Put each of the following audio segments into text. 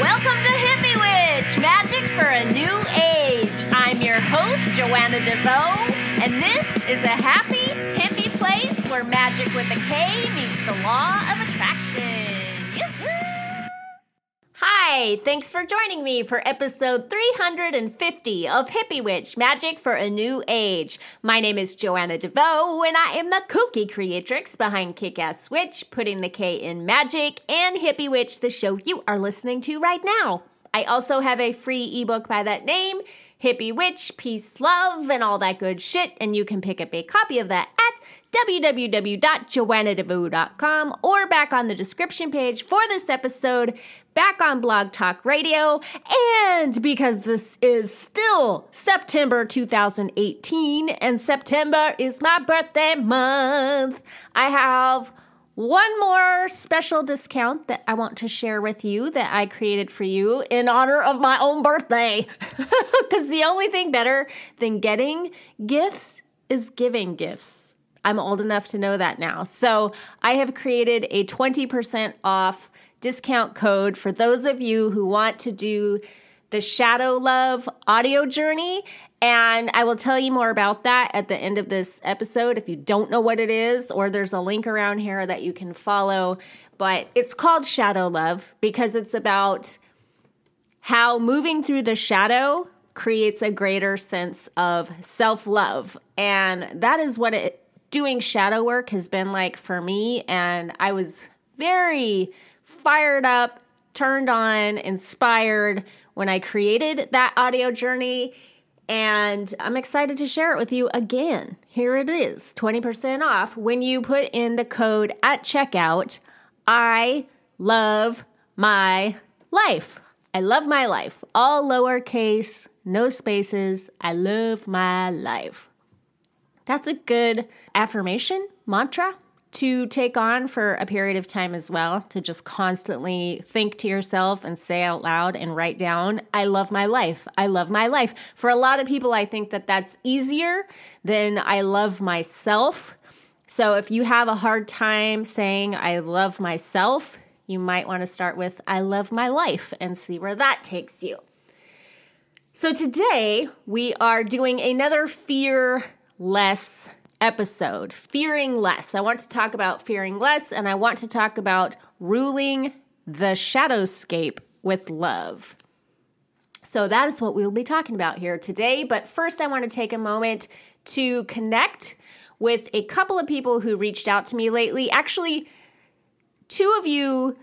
Welcome to Hippie Witch, magic for a new age. I'm your host, Joanna DeVoe, and this is a happy, hippie place where magic with a K meets the law of attraction. Hi, thanks for joining me for episode 350 of Hippie Witch Magic for a New Age. My name is Joanna DeVoe, and I am the kooky creatrix behind Kick Ass Witch, putting the K in magic, and Hippie Witch, the show you are listening to right now. I also have a free ebook by that name, Hippie Witch, Peace, Love, and all that good shit, and you can pick up a copy of that at www.joannadevoe.com or back on the description page for this episode, back on Blog Talk Radio. And because this is still September 2018 and September is my birthday month, I have one more special discount that I want to share with you that I created for you in honor of my own birthday. Because the only thing better than getting gifts is giving gifts. I'm old enough to know that now. So I have created a 20% off discount code for those of you who want to do the Shadow Love audio journey. And I will tell you more about that at the end of this episode if you don't know what it is, or there's a link around here that you can follow. But it's called Shadow Love because it's about how moving through the shadow creates a greater sense of self love. And that is what it doing shadow work has been like for me. And I was very fired up, turned on, inspired when I created that audio journey. And I'm excited to share it with you again. Here it is 20% off when you put in the code at checkout. I love my life. I love my life. All lowercase, no spaces. I love my life. That's a good affirmation mantra to take on for a period of time as well, to just constantly think to yourself and say out loud and write down, I love my life. I love my life. For a lot of people, I think that that's easier than I love myself. So if you have a hard time saying, I love myself, you might want to start with, I love my life and see where that takes you. So today we are doing another fear less episode fearing less. I want to talk about fearing less and I want to talk about ruling the shadowscape with love. So that is what we will be talking about here today. But first, I want to take a moment to connect with a couple of people who reached out to me lately. Actually, two of you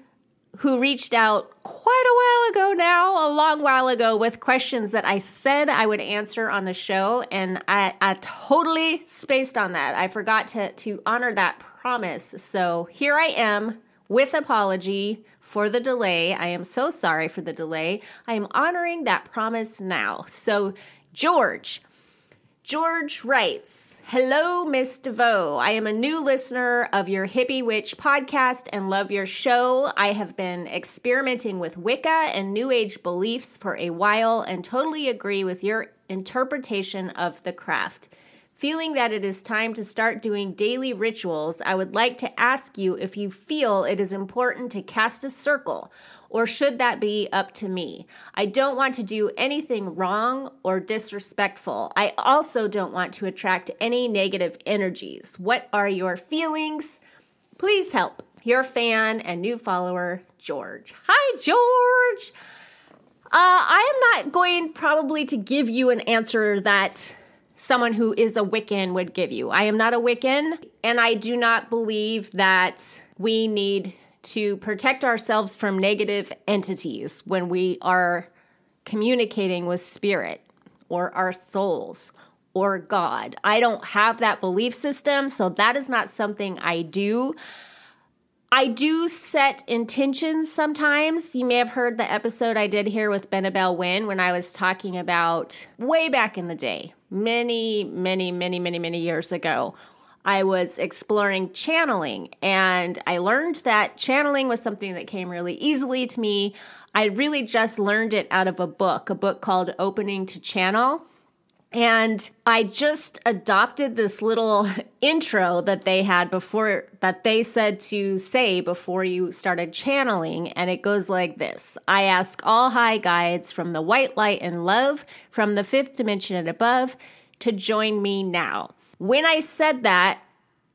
who reached out quite a while ago now, a long while ago, with questions that I said I would answer on the show. And I, I totally spaced on that. I forgot to, to honor that promise. So here I am with apology for the delay. I am so sorry for the delay. I am honoring that promise now. So, George, George writes, Hello, Miss DeVoe. I am a new listener of your Hippie Witch podcast and love your show. I have been experimenting with Wicca and New Age beliefs for a while and totally agree with your interpretation of the craft. Feeling that it is time to start doing daily rituals, I would like to ask you if you feel it is important to cast a circle or should that be up to me? I don't want to do anything wrong or disrespectful. I also don't want to attract any negative energies. What are your feelings? Please help. Your fan and new follower, George. Hi, George. Uh, I am not going probably to give you an answer that someone who is a Wiccan would give you. I am not a Wiccan, and I do not believe that we need to protect ourselves from negative entities when we are communicating with spirit or our souls or God. I don't have that belief system, so that is not something I do. I do set intentions sometimes. You may have heard the episode I did here with Benebell Wen when I was talking about way back in the day, many, many, many, many, many years ago, I was exploring channeling and I learned that channeling was something that came really easily to me. I really just learned it out of a book, a book called Opening to Channel. And I just adopted this little intro that they had before, that they said to say before you started channeling. And it goes like this I ask all high guides from the white light and love, from the fifth dimension and above, to join me now. When I said that,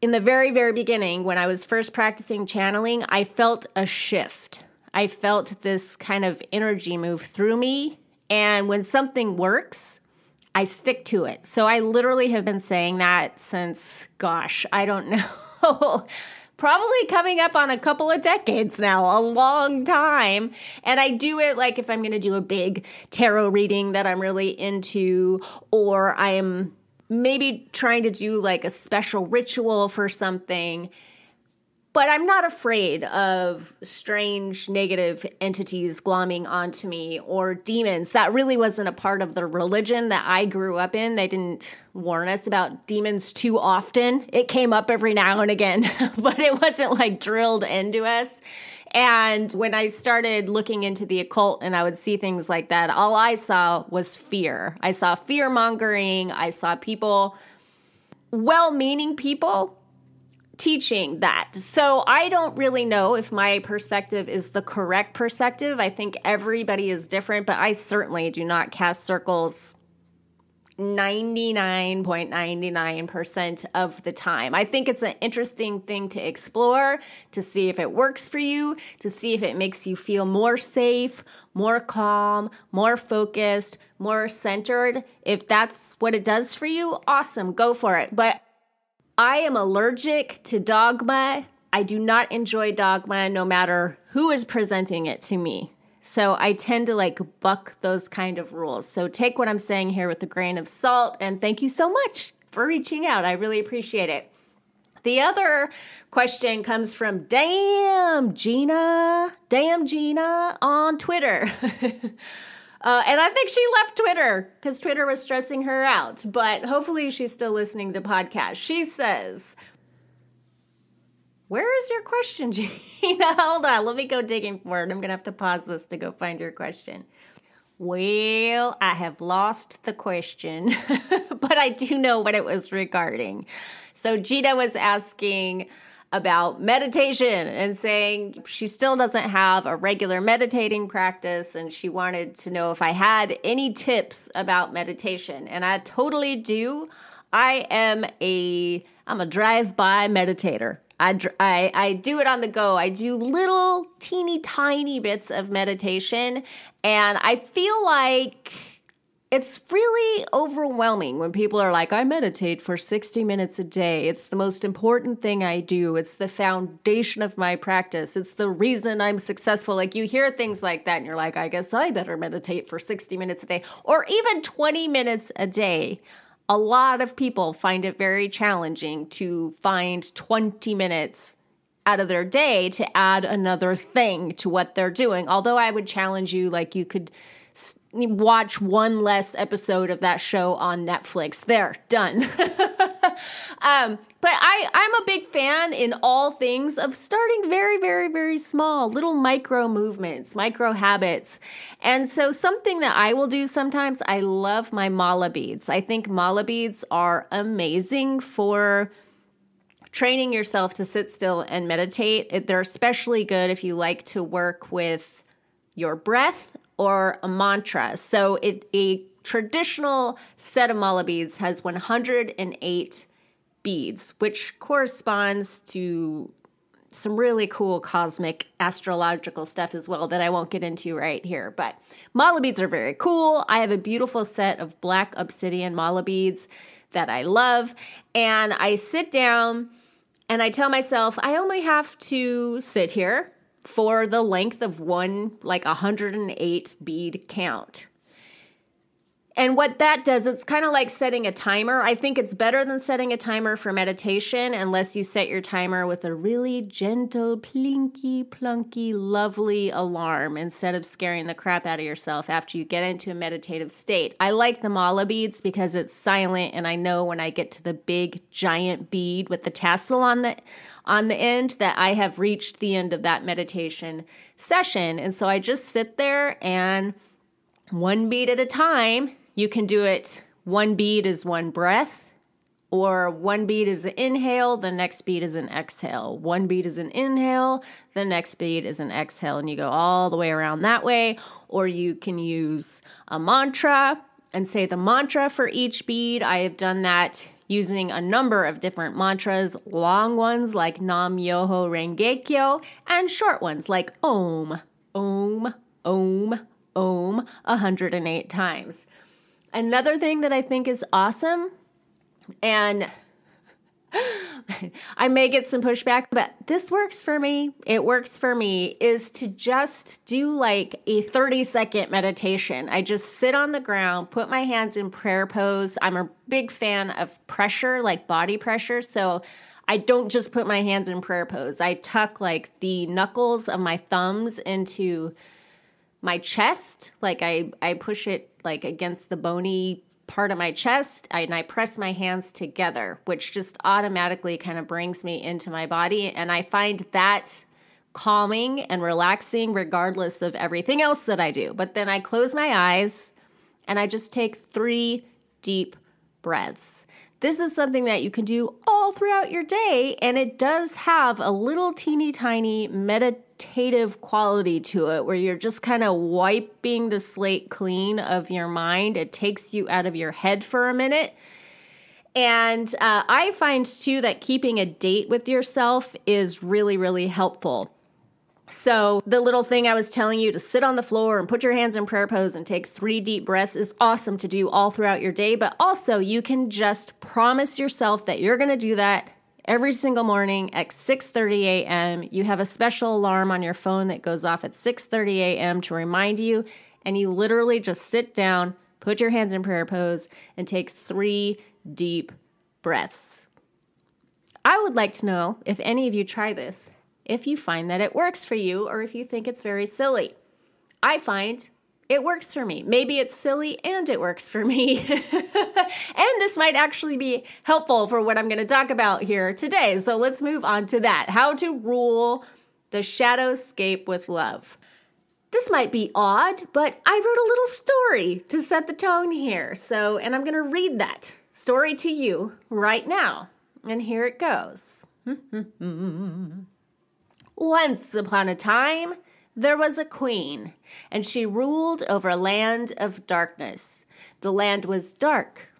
in the very, very beginning, when I was first practicing channeling, I felt a shift. I felt this kind of energy move through me. And when something works, I stick to it. So I literally have been saying that since, gosh, I don't know. Probably coming up on a couple of decades now, a long time. And I do it like if I'm going to do a big tarot reading that I'm really into, or I'm maybe trying to do like a special ritual for something. But I'm not afraid of strange negative entities glomming onto me or demons. That really wasn't a part of the religion that I grew up in. They didn't warn us about demons too often. It came up every now and again, but it wasn't like drilled into us. And when I started looking into the occult and I would see things like that, all I saw was fear. I saw fear mongering. I saw people, well meaning people, teaching that. So I don't really know if my perspective is the correct perspective. I think everybody is different, but I certainly do not cast circles 99.99% of the time. I think it's an interesting thing to explore, to see if it works for you, to see if it makes you feel more safe, more calm, more focused, more centered. If that's what it does for you, awesome, go for it. But I am allergic to dogma. I do not enjoy dogma no matter who is presenting it to me. So I tend to like buck those kind of rules. So take what I'm saying here with a grain of salt. And thank you so much for reaching out. I really appreciate it. The other question comes from Damn Gina, Damn Gina on Twitter. uh, and I think she left Twitter because Twitter was stressing her out. But hopefully she's still listening to the podcast. She says, where is your question, Gina? Hold on, let me go digging for it. I'm gonna have to pause this to go find your question. Well, I have lost the question, but I do know what it was regarding. So Gina was asking about meditation and saying she still doesn't have a regular meditating practice and she wanted to know if I had any tips about meditation. And I totally do. I am a I'm a drive-by meditator. I, I, I do it on the go. I do little teeny tiny bits of meditation, and I feel like it's really overwhelming when people are like, I meditate for 60 minutes a day. It's the most important thing I do. It's the foundation of my practice. It's the reason I'm successful. Like, you hear things like that, and you're like, I guess I better meditate for 60 minutes a day or even 20 minutes a day a lot of people find it very challenging to find 20 minutes out of their day to add another thing to what they're doing. Although I would challenge you, like, you could watch one less episode of that show on Netflix. There, done. um, but I, I'm a big fan in all things of starting very, very, very small, little micro movements, micro habits. And so, something that I will do sometimes, I love my mala beads. I think mala beads are amazing for training yourself to sit still and meditate. They're especially good if you like to work with your breath or a mantra. So it a traditional set of mala beads has 108 beads, which corresponds to some really cool cosmic astrological stuff as well that I won't get into right here. But mala beads are very cool. I have a beautiful set of black obsidian mala beads that I love. And I sit down and I tell myself, I only have to sit here for the length of one, like 108 bead count. And what that does, it's kind of like setting a timer. I think it's better than setting a timer for meditation, unless you set your timer with a really gentle, plinky, plunky, lovely alarm instead of scaring the crap out of yourself after you get into a meditative state. I like the mala beads because it's silent, and I know when I get to the big, giant bead with the tassel on the on the end that I have reached the end of that meditation session. And so I just sit there and one bead at a time you can do it one beat is one breath, or one beat is an inhale, the next beat is an exhale. One beat is an inhale, the next beat is an exhale, and you go all the way around that way. Or you can use a mantra and say the mantra for each beat. I have done that using a number of different mantras, long ones like Nam Myoho Renge Kyo, and short ones like Om, Om, Om, Om, 108 times. Another thing that I think is awesome and I may get some pushback, but this works for me. It works for me is to just do like a 30 second meditation. I just sit on the ground, put my hands in prayer pose. I'm a big fan of pressure, like body pressure. So I don't just put my hands in prayer pose. I tuck like the knuckles of my thumbs into my chest. Like I, I push it like against the bony part of my chest and I press my hands together, which just automatically kind of brings me into my body. And I find that calming and relaxing regardless of everything else that I do. But then I close my eyes and I just take three deep breaths. This is something that you can do all throughout your day, and it does have a little teeny tiny meditative quality to it where you're just kind of wiping the slate clean of your mind. It takes you out of your head for a minute. And uh, I find too that keeping a date with yourself is really, really helpful. So, the little thing I was telling you to sit on the floor and put your hands in prayer pose and take three deep breaths is awesome to do all throughout your day. But also, you can just promise yourself that you're going to do that every single morning at 6:30 a.m. You have a special alarm on your phone that goes off at 6:30 a.m. to remind you, and you literally just sit down, put your hands in prayer pose, and take three deep breaths. I would like to know if any of you try this if you find that it works for you or if you think it's very silly. I find it works for me. Maybe it's silly and it works for me. and this might actually be helpful for what I'm going to talk about here today. So let's move on to that how to rule the shadowscape with love. This might be odd, but I wrote a little story to set the tone here. So, and I'm going to read that story to you right now. And here it goes. Once upon a time, there was a queen, and she ruled over a land of darkness. The land was dark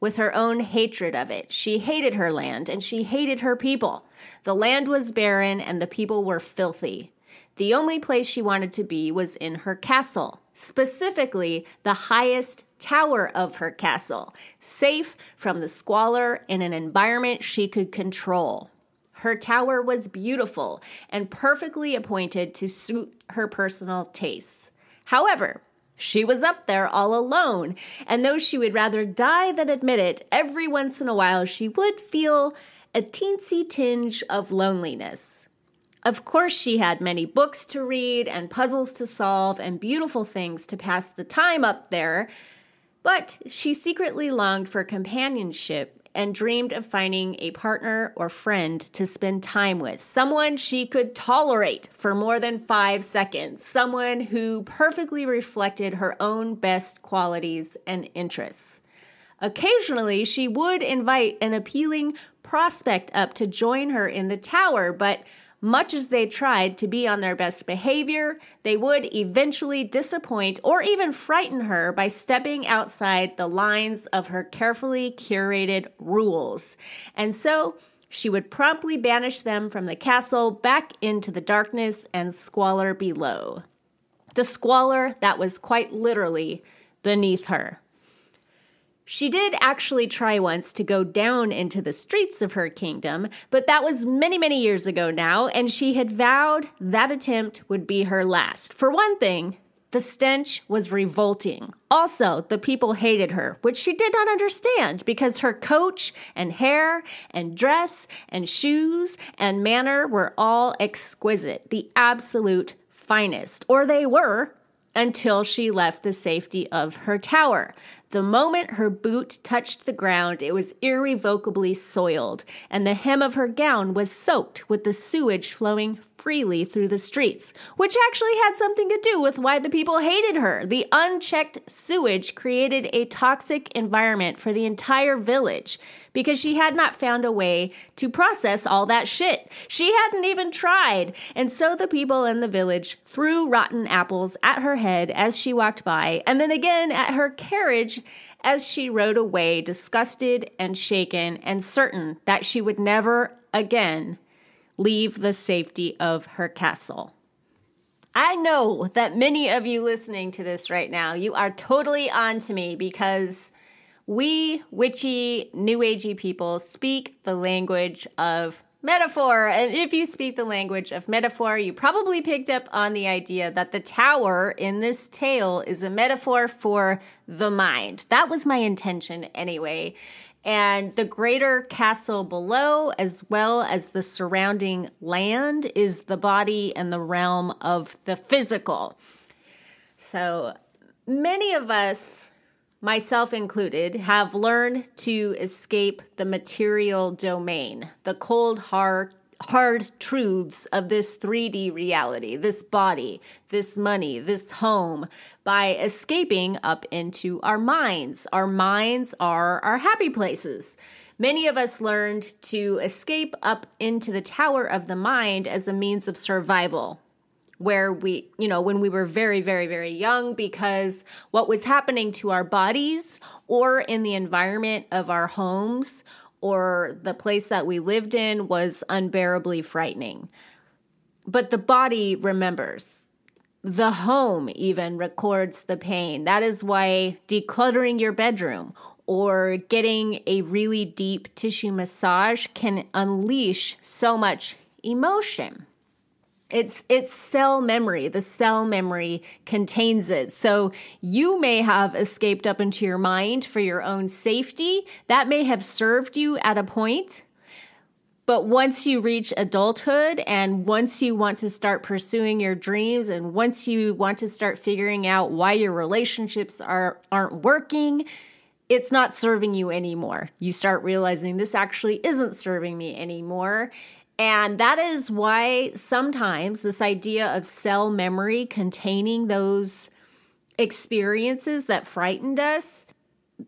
with her own hatred of it. She hated her land, and she hated her people. The land was barren, and the people were filthy. The only place she wanted to be was in her castle, specifically the highest tower of her castle, safe from the squalor in an environment she could control. Her tower was beautiful and perfectly appointed to suit her personal tastes. However, she was up there all alone, and though she would rather die than admit it, every once in a while she would feel a teensy tinge of loneliness. Of course, she had many books to read and puzzles to solve and beautiful things to pass the time up there, but she secretly longed for companionship and dreamed of finding a partner or friend to spend time with. Someone she could tolerate for more than five seconds. Someone who perfectly reflected her own best qualities and interests. Occasionally, she would invite an appealing prospect up to join her in the tower, but much as they tried to be on their best behavior, they would eventually disappoint or even frighten her by stepping outside the lines of her carefully curated rules. And so, she would promptly banish them from the castle back into the darkness and squalor below. The squalor that was quite literally beneath her. She did actually try once to go down into the streets of her kingdom, but that was many, many years ago now, and she had vowed that attempt would be her last. For one thing, the stench was revolting. Also, the people hated her, which she did not understand because her coach and hair and dress and shoes and manner were all exquisite, the absolute finest, or they were until she left the safety of her tower. The moment her boot touched the ground, it was irrevocably soiled, and the hem of her gown was soaked with the sewage flowing freely through the streets, which actually had something to do with why the people hated her. The unchecked sewage created a toxic environment for the entire village because she had not found a way to process all that shit. She hadn't even tried. And so the people in the village threw rotten apples at her head as she walked by, and then again at her carriage as she rode away, disgusted and shaken, and certain that she would never again leave the safety of her castle. I know that many of you listening to this right now, you are totally on to me because we witchy, new agey people speak the language of metaphor. And if you speak the language of metaphor, you probably picked up on the idea that the tower in this tale is a metaphor for the mind. That was my intention anyway. And the greater castle below, as well as the surrounding land, is the body and the realm of the physical. So many of us myself included, have learned to escape the material domain, the cold, hard, hard truths of this 3D reality, this body, this money, this home, by escaping up into our minds. Our minds are our happy places. Many of us learned to escape up into the tower of the mind as a means of survival where we, you know, when we were very, very, very young, because what was happening to our bodies or in the environment of our homes or the place that we lived in was unbearably frightening. But the body remembers. The home even records the pain. That is why decluttering your bedroom or getting a really deep tissue massage can unleash so much emotion. It's it's cell memory. The cell memory contains it. So you may have escaped up into your mind for your own safety. That may have served you at a point. But once you reach adulthood and once you want to start pursuing your dreams and once you want to start figuring out why your relationships are aren't working, it's not serving you anymore. You start realizing this actually isn't serving me anymore and that is why sometimes this idea of cell memory containing those experiences that frightened us,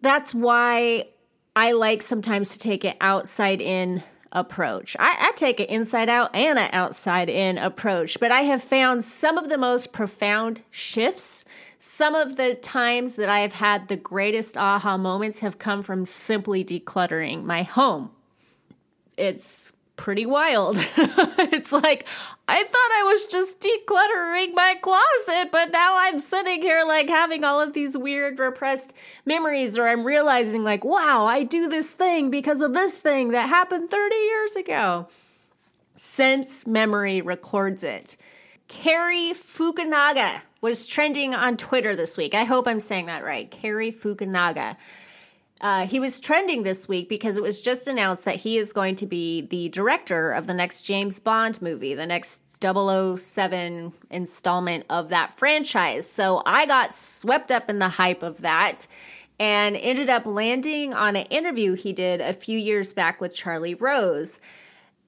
that's why I like sometimes to take an outside in approach. I, I take an inside out and an outside in approach, but I have found some of the most profound shifts. Some of the times that I have had the greatest aha moments have come from simply decluttering my home. It's pretty wild. it's like, I thought I was just decluttering my closet, but now I'm sitting here like having all of these weird repressed memories, or I'm realizing, like, wow, I do this thing because of this thing that happened 30 years ago. Sense memory records it. Cary Fukunaga was trending on Twitter this week. I hope I'm saying that right. Cary Fukunaga. Uh, he was trending this week because it was just announced that he is going to be the director of the next James Bond movie, the next 007 installment of that franchise. So I got swept up in the hype of that and ended up landing on an interview he did a few years back with Charlie Rose.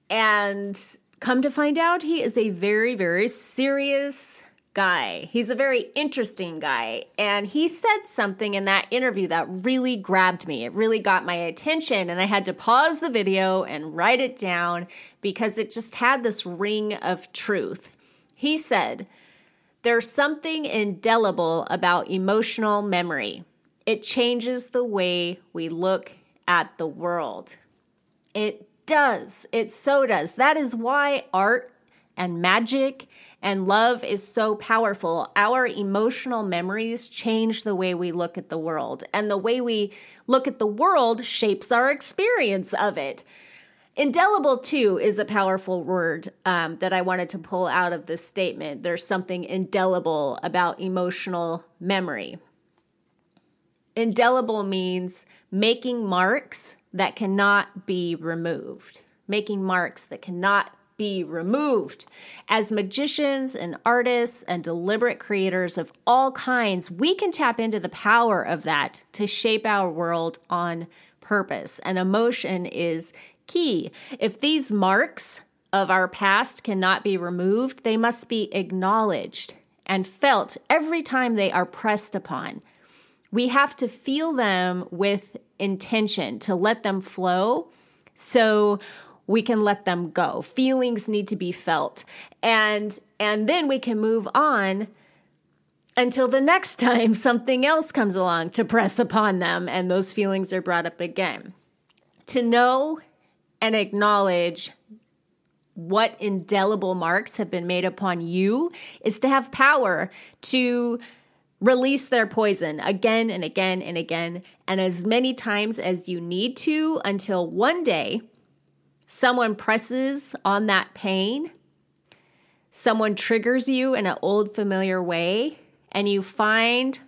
And come to find out, he is a very, very serious guy. He's a very interesting guy. And he said something in that interview that really grabbed me. It really got my attention. And I had to pause the video and write it down because it just had this ring of truth. He said, There's something indelible about emotional memory. It changes the way we look at the world. It does. It so does. That is why art and magic and love is so powerful. Our emotional memories change the way we look at the world, and the way we look at the world shapes our experience of it. Indelible, too, is a powerful word um, that I wanted to pull out of this statement. There's something indelible about emotional memory. Indelible means making marks that cannot be removed, making marks that cannot be removed. As magicians and artists and deliberate creators of all kinds, we can tap into the power of that to shape our world on purpose. And emotion is key. If these marks of our past cannot be removed, they must be acknowledged and felt every time they are pressed upon. We have to feel them with intention to let them flow so we can let them go. Feelings need to be felt. And and then we can move on until the next time something else comes along to press upon them and those feelings are brought up again. To know and acknowledge what indelible marks have been made upon you is to have power to release their poison again and again and again, and as many times as you need to until one day someone presses on that pain, someone triggers you in an old familiar way, and you find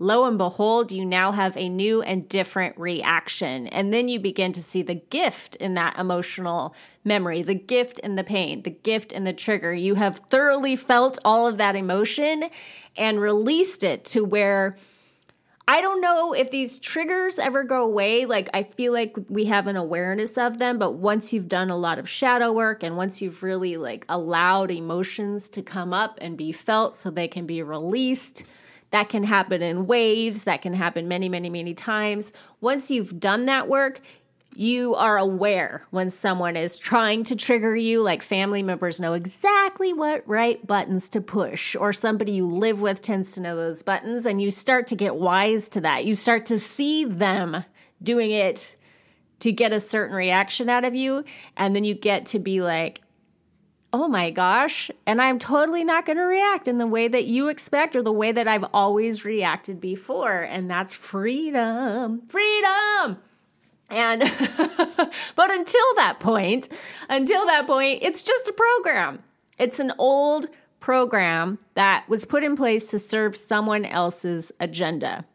lo and behold, you now have a new and different reaction. And then you begin to see the gift in that emotional memory, the gift in the pain, the gift in the trigger. You have thoroughly felt all of that emotion and released it to where. I don't know if these triggers ever go away. Like, I feel like we have an awareness of them, but once you've done a lot of shadow work and once you've really like allowed emotions to come up and be felt so they can be released, that can happen in waves, that can happen many, many, many times. Once you've done that work, you are aware when someone is trying to trigger you, like family members know exactly what right buttons to push, or somebody you live with tends to know those buttons, and you start to get wise to that. You start to see them doing it to get a certain reaction out of you, and then you get to be like, oh my gosh, and I'm totally not going to react in the way that you expect or the way that I've always reacted before. And that's freedom. Freedom. And, but until that point, until that point, it's just a program. It's an old program that was put in place to serve someone else's agenda.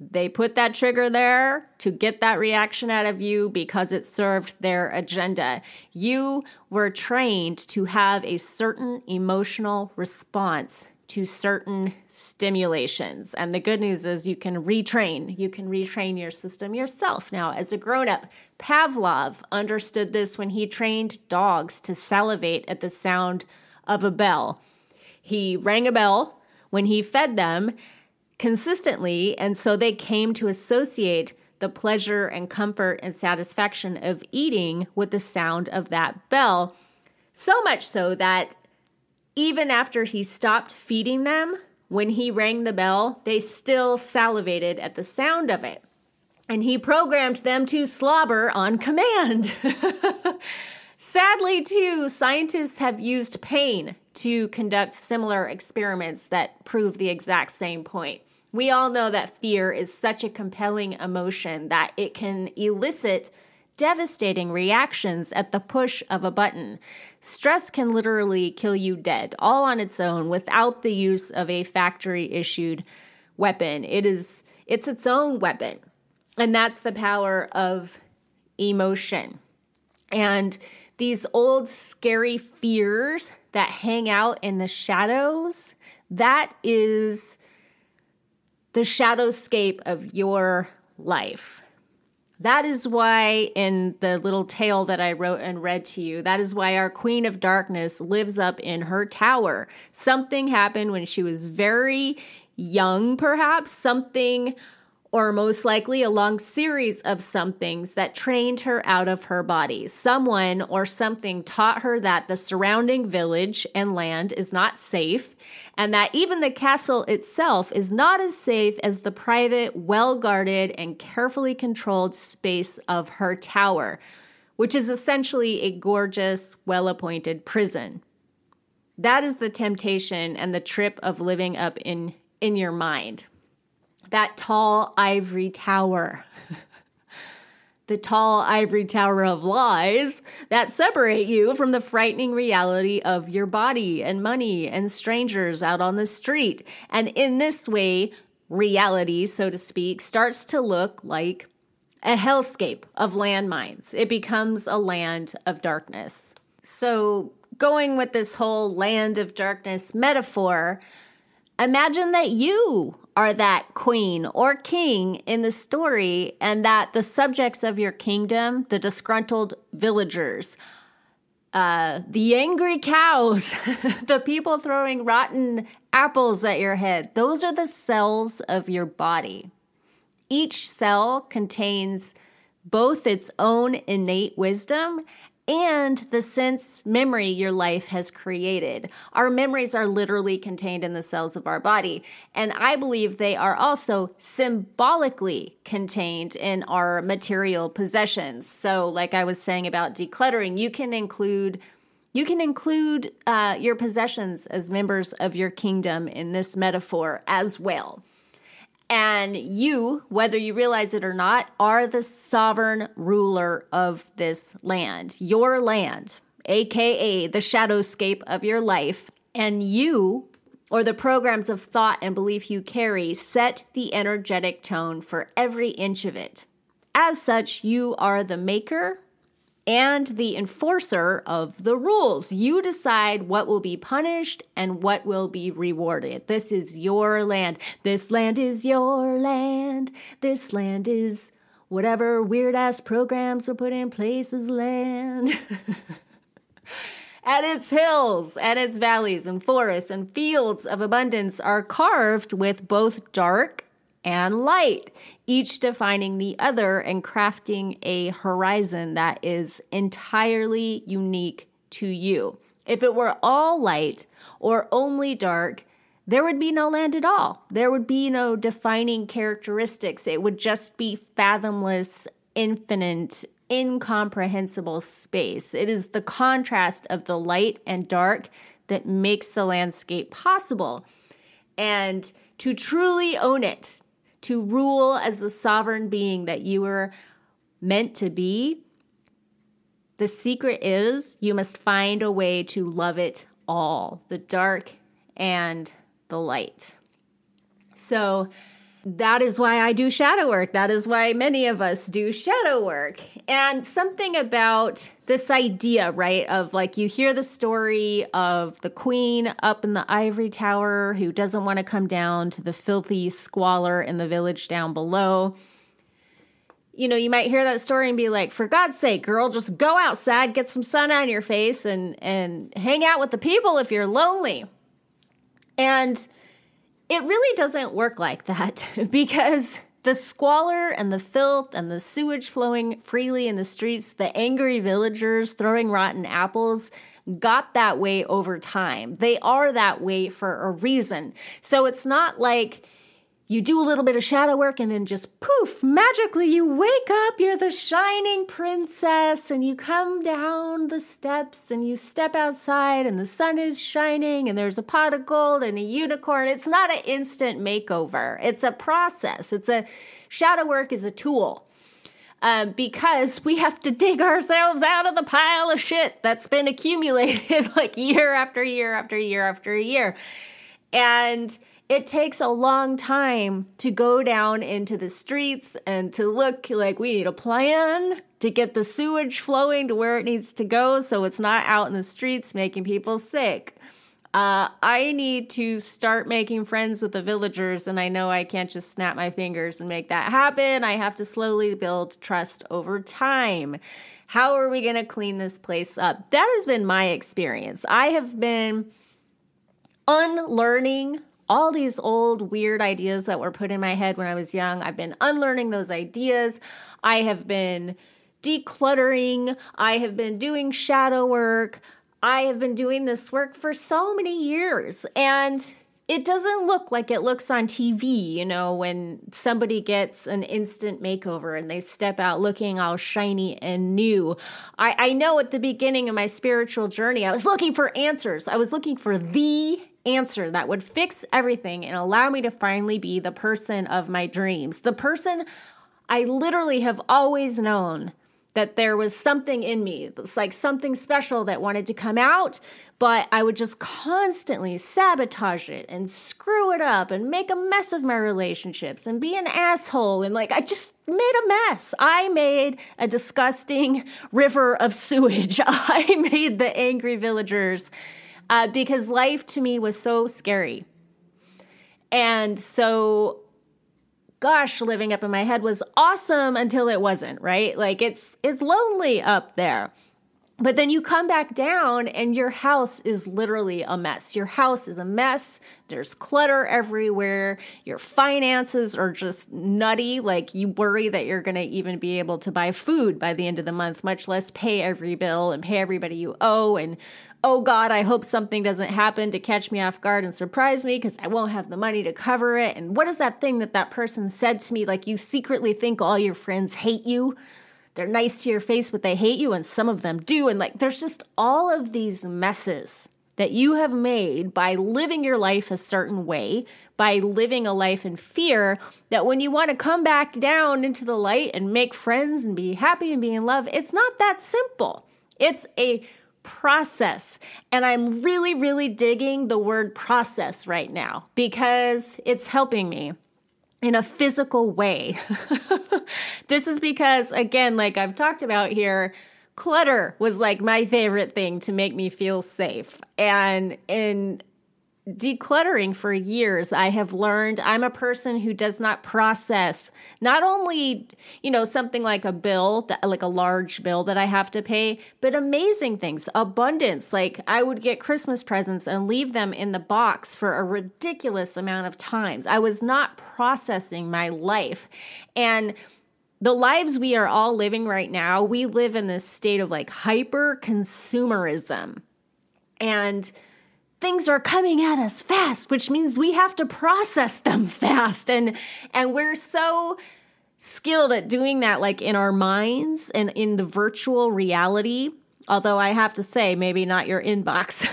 They put that trigger there to get that reaction out of you because it served their agenda. You were trained to have a certain emotional response to certain stimulations. And the good news is you can retrain. You can retrain your system yourself. Now, as a grown up, Pavlov understood this when he trained dogs to salivate at the sound of a bell. He rang a bell when he fed them consistently, and so they came to associate the pleasure and comfort and satisfaction of eating with the sound of that bell. So much so that even after he stopped feeding them, when he rang the bell, they still salivated at the sound of it. And he programmed them to slobber on command. Sadly, too, scientists have used pain to conduct similar experiments that prove the exact same point. We all know that fear is such a compelling emotion that it can elicit devastating reactions at the push of a button. Stress can literally kill you dead, all on its own, without the use of a factory issued weapon. It is it's its own weapon. And that's the power of emotion. And these old scary fears that hang out in the shadows, that is the shadowscape of your life. That is why, in the little tale that I wrote and read to you, that is why our Queen of Darkness lives up in her tower. Something happened when she was very young, perhaps, something or most likely a long series of somethings that trained her out of her body. Someone or something taught her that the surrounding village and land is not safe, and that even the castle itself is not as safe as the private, well guarded, and carefully controlled space of her tower, which is essentially a gorgeous, well appointed prison. That is the temptation and the trip of living up in, in your mind that tall ivory tower. the tall ivory tower of lies that separate you from the frightening reality of your body and money and strangers out on the street. And in this way, reality, so to speak, starts to look like a hellscape of landmines. It becomes a land of darkness. So, going with this whole land of darkness metaphor, imagine that you are that queen or king in the story, and that the subjects of your kingdom, the disgruntled villagers, uh, the angry cows, the people throwing rotten apples at your head, those are the cells of your body. Each cell contains both its own innate wisdom and the sense memory your life has created. Our memories are literally contained in the cells of our body, and I believe they are also symbolically contained in our material possessions. So, like I was saying about decluttering, you can include you can include uh, your possessions as members of your kingdom in this metaphor as well. And you, whether you realize it or not, are the sovereign ruler of this land, your land, aka the shadowscape of your life. And you, or the programs of thought and belief you carry, set the energetic tone for every inch of it. As such, you are the maker and the enforcer of the rules. You decide what will be punished and what will be rewarded. This is your land. This land is your land. This land is whatever weird ass programs were put in place as land. and its hills and its valleys and forests and fields of abundance are carved with both dark and light, each defining the other and crafting a horizon that is entirely unique to you. If it were all light or only dark, there would be no land at all. There would be no defining characteristics. It would just be fathomless, infinite, incomprehensible space. It is the contrast of the light and dark that makes the landscape possible. And to truly own it, to rule as the sovereign being that you were meant to be, the secret is you must find a way to love it all the dark and the light. So, that is why I do shadow work. That is why many of us do shadow work. And something about this idea, right, of like you hear the story of the queen up in the ivory tower who doesn't want to come down to the filthy squalor in the village down below. You know, you might hear that story and be like, for God's sake, girl, just go outside, get some sun on your face and and hang out with the people if you're lonely. And it really doesn't work like that because the squalor and the filth and the sewage flowing freely in the streets, the angry villagers throwing rotten apples got that way over time. They are that way for a reason. So it's not like you do a little bit of shadow work and then just poof, magically you wake up, you're the shining princess, and you come down the steps and you step outside and the sun is shining and there's a pot of gold and a unicorn. It's not an instant makeover, it's a process. It's a shadow work is a tool. Um, because we have to dig ourselves out of the pile of shit that's been accumulated like year after year after year after year. And it takes a long time to go down into the streets and to look like we need a plan to get the sewage flowing to where it needs to go so it's not out in the streets making people sick. Uh, I need to start making friends with the villagers, and I know I can't just snap my fingers and make that happen. I have to slowly build trust over time. How are we going to clean this place up? That has been my experience. I have been unlearning all these old weird ideas that were put in my head when I was young. I've been unlearning those ideas. I have been decluttering. I have been doing shadow work. I have been doing this work for so many years. And it doesn't look like it looks on TV, you know, when somebody gets an instant makeover and they step out looking all shiny and new. I, I know at the beginning of my spiritual journey, I was looking for answers. I was looking for the answer that would fix everything and allow me to finally be the person of my dreams. The person I literally have always known that there was something in me. It's like something special that wanted to come out, but I would just constantly sabotage it and screw it up and make a mess of my relationships and be an asshole. And like, I just made a mess. I made a disgusting river of sewage. I made the angry villagers uh, because life to me was so scary. And so gosh, living up in my head was awesome until it wasn't, right? Like it's it's lonely up there. But then you come back down and your house is literally a mess. Your house is a mess. There's clutter everywhere. Your finances are just nutty. Like you worry that you're going to even be able to buy food by the end of the month, much less pay every bill and pay everybody you owe and oh God, I hope something doesn't happen to catch me off guard and surprise me because I won't have the money to cover it. And what is that thing that that person said to me? Like, you secretly think all your friends hate you. They're nice to your face, but they hate you, and some of them do. And like, there's just all of these messes that you have made by living your life a certain way, by living a life in fear, that when you want to come back down into the light and make friends and be happy and be in love, it's not that simple. It's a process. And I'm really, really digging the word process right now because it's helping me in a physical way. this is because, again, like I've talked about here, clutter was like my favorite thing to make me feel safe. And in decluttering for years, I have learned I'm a person who does not process not only, you know, something like a bill, that, like a large bill that I have to pay, but amazing things, abundance. Like I would get Christmas presents and leave them in the box for a ridiculous amount of times. I was not processing my life. And the lives we are all living right now, we live in this state of like hyper consumerism. And things are coming at us fast, which means we have to process them fast. And and we're so skilled at doing that like in our minds and in the virtual reality. Although I have to say, maybe not your inbox.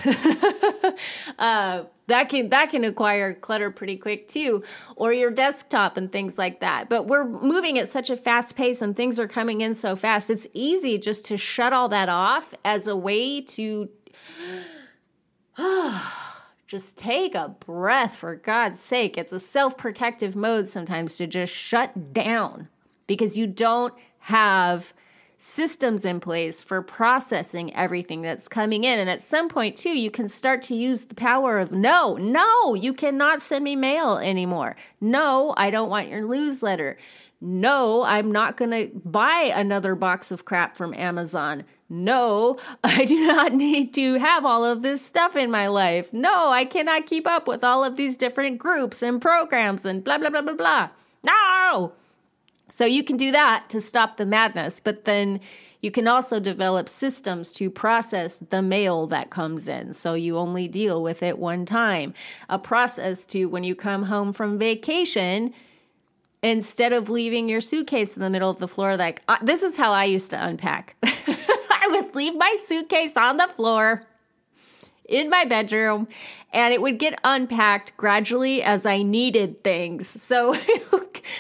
uh, that can that can acquire clutter pretty quick too, or your desktop and things like that. But we're moving at such a fast pace, and things are coming in so fast. It's easy just to shut all that off as a way to just take a breath for God's sake. It's a self protective mode sometimes to just shut down because you don't have systems in place for processing everything that's coming in. And at some point, too, you can start to use the power of no, no, you cannot send me mail anymore. No, I don't want your newsletter. No, I'm not going to buy another box of crap from Amazon. No, I do not need to have all of this stuff in my life. No, I cannot keep up with all of these different groups and programs and blah, blah, blah, blah, blah. No! So you can do that to stop the madness, but then you can also develop systems to process the mail that comes in. So you only deal with it one time. A process to when you come home from vacation, instead of leaving your suitcase in the middle of the floor, like uh, this is how I used to unpack. I would leave my suitcase on the floor in my bedroom and it would get unpacked gradually as I needed things. So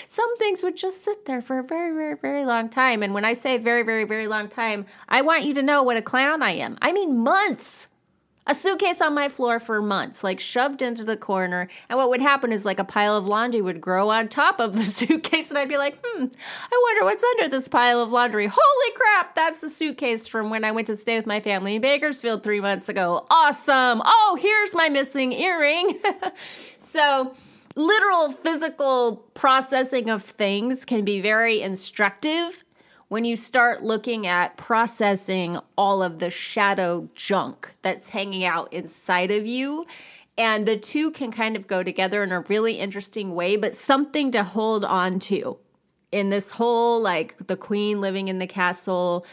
some things would just sit there for a very, very, very long time. And when I say very, very, very long time, I want you to know what a clown I am. I mean, months a suitcase on my floor for months, like shoved into the corner. And what would happen is like a pile of laundry would grow on top of the suitcase, and I'd be like, hmm, I wonder what's under this pile of laundry. Holy crap, that's the suitcase from when I went to stay with my family in Bakersfield three months ago. Awesome. Oh, here's my missing earring. so, literal physical processing of things can be very instructive when you start looking at processing all of the shadow junk that's hanging out inside of you. And the two can kind of go together in a really interesting way, but something to hold on to in this whole like the queen living in the castle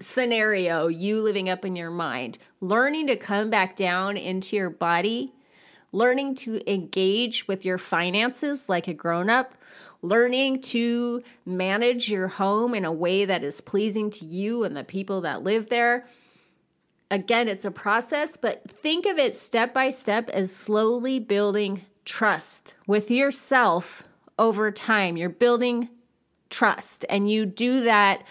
scenario, you living up in your mind, learning to come back down into your body, learning to engage with your finances like a grown up, learning to manage your home in a way that is pleasing to you and the people that live there. Again, it's a process, but think of it step by step as slowly building trust with yourself over time. You're building trust, and you do that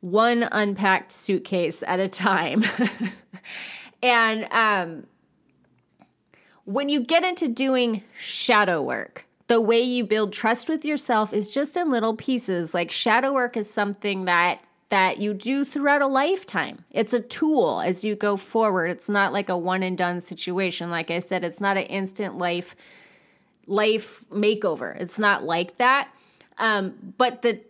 one unpacked suitcase at a time. and um, when you get into doing shadow work, the way you build trust with yourself is just in little pieces. Like shadow work is something that that you do throughout a lifetime. It's a tool as you go forward. It's not like a one and done situation. Like I said, it's not an instant life life makeover. It's not like that. Um, but the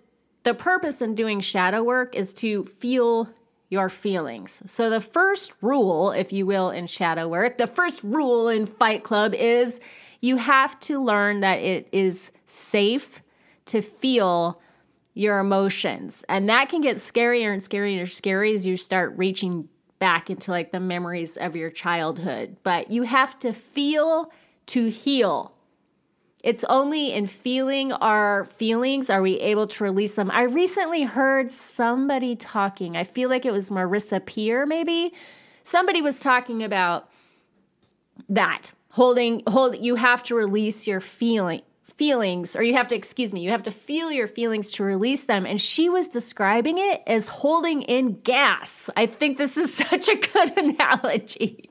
the purpose in doing shadow work is to feel your feelings. So the first rule, if you will, in shadow work, the first rule in Fight Club is you have to learn that it is safe to feel your emotions. And that can get scarier and scarier and scary as you start reaching back into like the memories of your childhood. But you have to feel to heal. It's only in feeling our feelings are we able to release them. I recently heard somebody talking, I feel like it was Marissa Peer, maybe. Somebody was talking about that holding hold you have to release your feeling feelings or you have to excuse me you have to feel your feelings to release them. And she was describing it as holding in gas. I think this is such a good analogy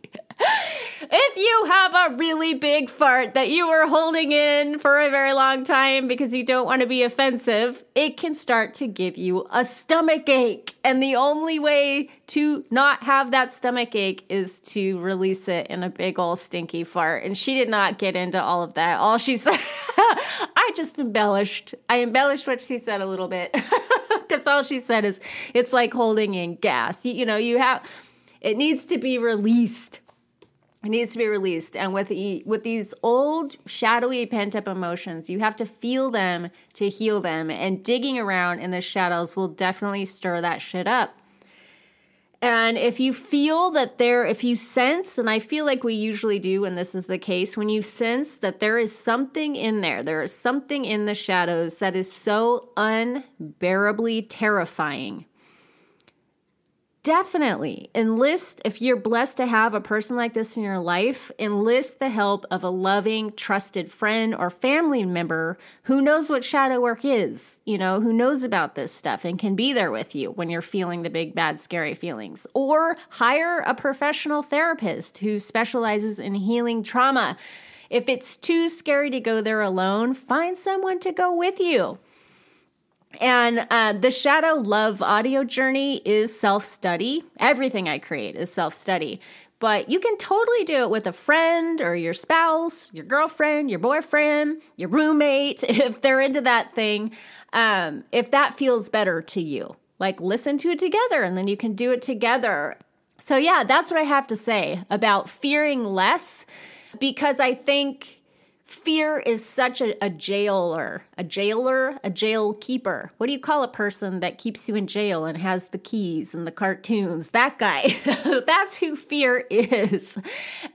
if you have a really big fart that you were holding in for a very long time because you don't want to be offensive, it can start to give you a stomach ache. And the only way to not have that stomach ache is to release it in a big old stinky fart. And she did not get into all of that. All she said, I just embellished. I embellished what she said a little bit because all she said is it's like holding in gas. You, you know, you have, it needs to be released it needs to be released. And with e- with these old shadowy pent up emotions you have to feel them to heal them. And digging around in the shadows will definitely stir that shit up. And if you feel that there if you sense and i feel like we usually do and this is the case when you sense that there is something in there there is something in the shadows that is so unbearably terrifying definitely. Enlist if you're blessed to have a person like this in your life enlist the help of a loving trusted friend or family member who knows what shadow work is you know who knows about this stuff and can be there with you when you're feeling the big bad scary feelings. Or hire a professional therapist who specializes in healing trauma. If it's too scary to go there alone find someone to go with you and uh, the Shadow Love audio journey is self study. Everything I create is self study. But you can totally do it with a friend or your spouse, your girlfriend, your boyfriend, your roommate, if they're into that thing. Um, if that feels better to you, like listen to it together and then you can do it together. So, yeah, that's what I have to say about fearing less because I think fear is such a, a, jailer, a jailer, a jail keeper. What do you call a person that keeps you in jail and has the keys and the cartoons? That guy. That's who fear is.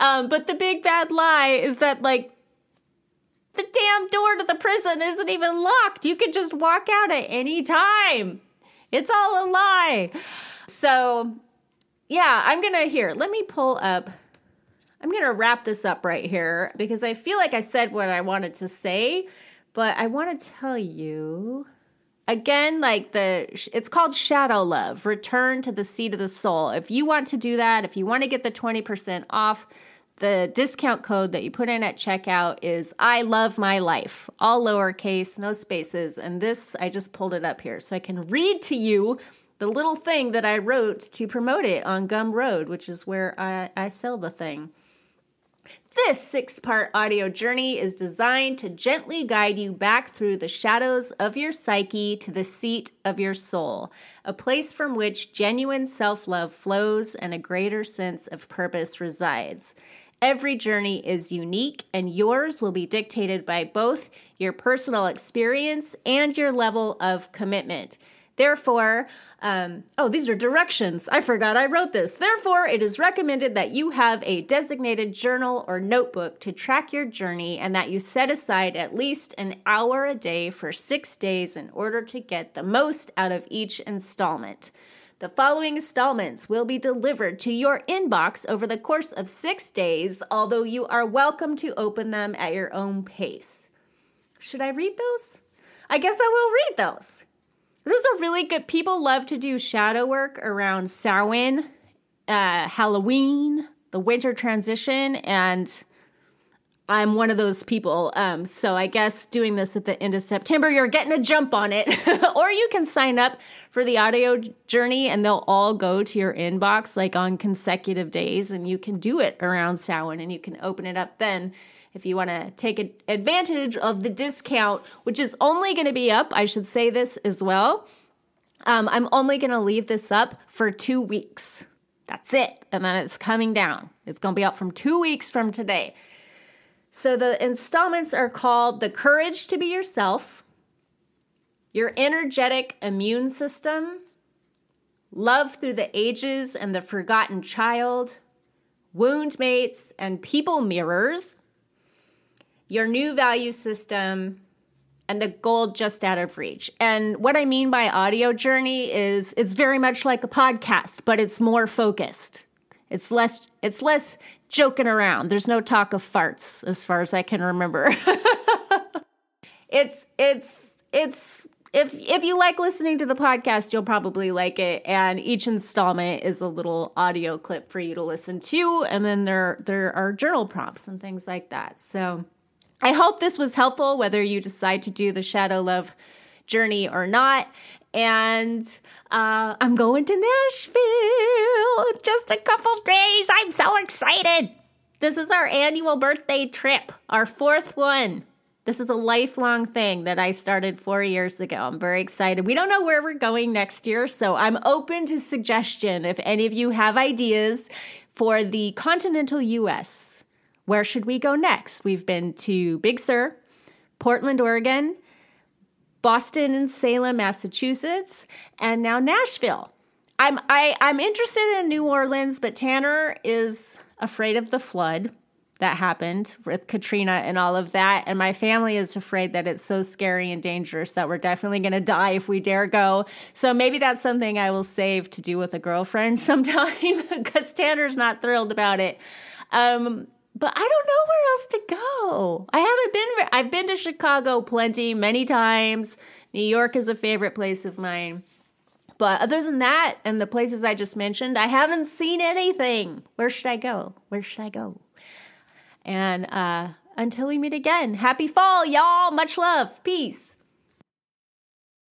Um, but the big bad lie is that, like, the damn door to the prison isn't even locked. You can just walk out at any time. It's all a lie. So, yeah, I'm going to here. Let me pull up I'm going to wrap this up right here because I feel like I said what I wanted to say, but I want to tell you again like the it's called shadow love return to the seat of the soul. If you want to do that if you want to get the 20% off the discount code that you put in at checkout is i love my life all lowercase no spaces and this i just pulled it up here so i can read to you the little thing that i wrote to promote it on gumroad which is where i, I sell the thing this six part audio journey is designed to gently guide you back through the shadows of your psyche to the seat of your soul, a place from which genuine self love flows and a greater sense of purpose resides. Every journey is unique, and yours will be dictated by both your personal experience and your level of commitment. Therefore, um, oh, these are directions. I forgot I wrote this. Therefore, it is recommended that you have a designated journal or notebook to track your journey and that you set aside at least an hour a day for six days in order to get the most out of each installment. The following installments will be delivered to your inbox over the course of six days, although you are welcome to open them at your own pace. Should I read those? I guess I will read those. This is a really good. People love to do shadow work around Samhain, uh, Halloween, the winter transition, and I'm one of those people. Um, so I guess doing this at the end of September, you're getting a jump on it. or you can sign up for the audio journey and they'll all go to your inbox like on consecutive days and you can do it around Samhain and you can open it up then if you want to take advantage of the discount, which is only going to be up. I should say this as well. Um, I'm only going to leave this up for two weeks. That's it. And then it's coming down. It's going to be up from two weeks from today. So the installments are called The Courage to Be Yourself, Your Energetic Immune System, Love Through the Ages and the Forgotten Child, Wound Mates and People Mirrors, Your New Value System, and the goal just out of reach. And what I mean by audio journey is it's very much like a podcast, but it's more focused. It's less it's less joking around. There's no talk of farts as far as I can remember. it's it's it's if if you like listening to the podcast, you'll probably like it. And each installment is a little audio clip for you to listen to, and then there there are journal prompts and things like that. So I hope this was helpful, whether you decide to do the Shadow Love journey or not. And uh, I'm going to Nashville in just a couple days. I'm so excited. This is our annual birthday trip, our fourth one. This is a lifelong thing that I started four years ago. I'm very excited. We don't know where we're going next year, so I'm open to suggestion. If any of you have ideas for the continental US, where should we go next? We've been to Big Sur, Portland, Oregon, Boston and Salem, Massachusetts, and now Nashville. I'm I, I'm interested in New Orleans, but Tanner is afraid of the flood that happened with Katrina and all of that. And my family is afraid that it's so scary and dangerous that we're definitely going to die if we dare go. So maybe that's something I will save to do with a girlfriend sometime because Tanner's not thrilled about it. Um, but I don't know where else to go. I haven't been, I've been to Chicago plenty, many times. New York is a favorite place of mine. But other than that, and the places I just mentioned, I haven't seen anything. Where should I go? Where should I go? And uh, until we meet again, happy fall, y'all. Much love. Peace.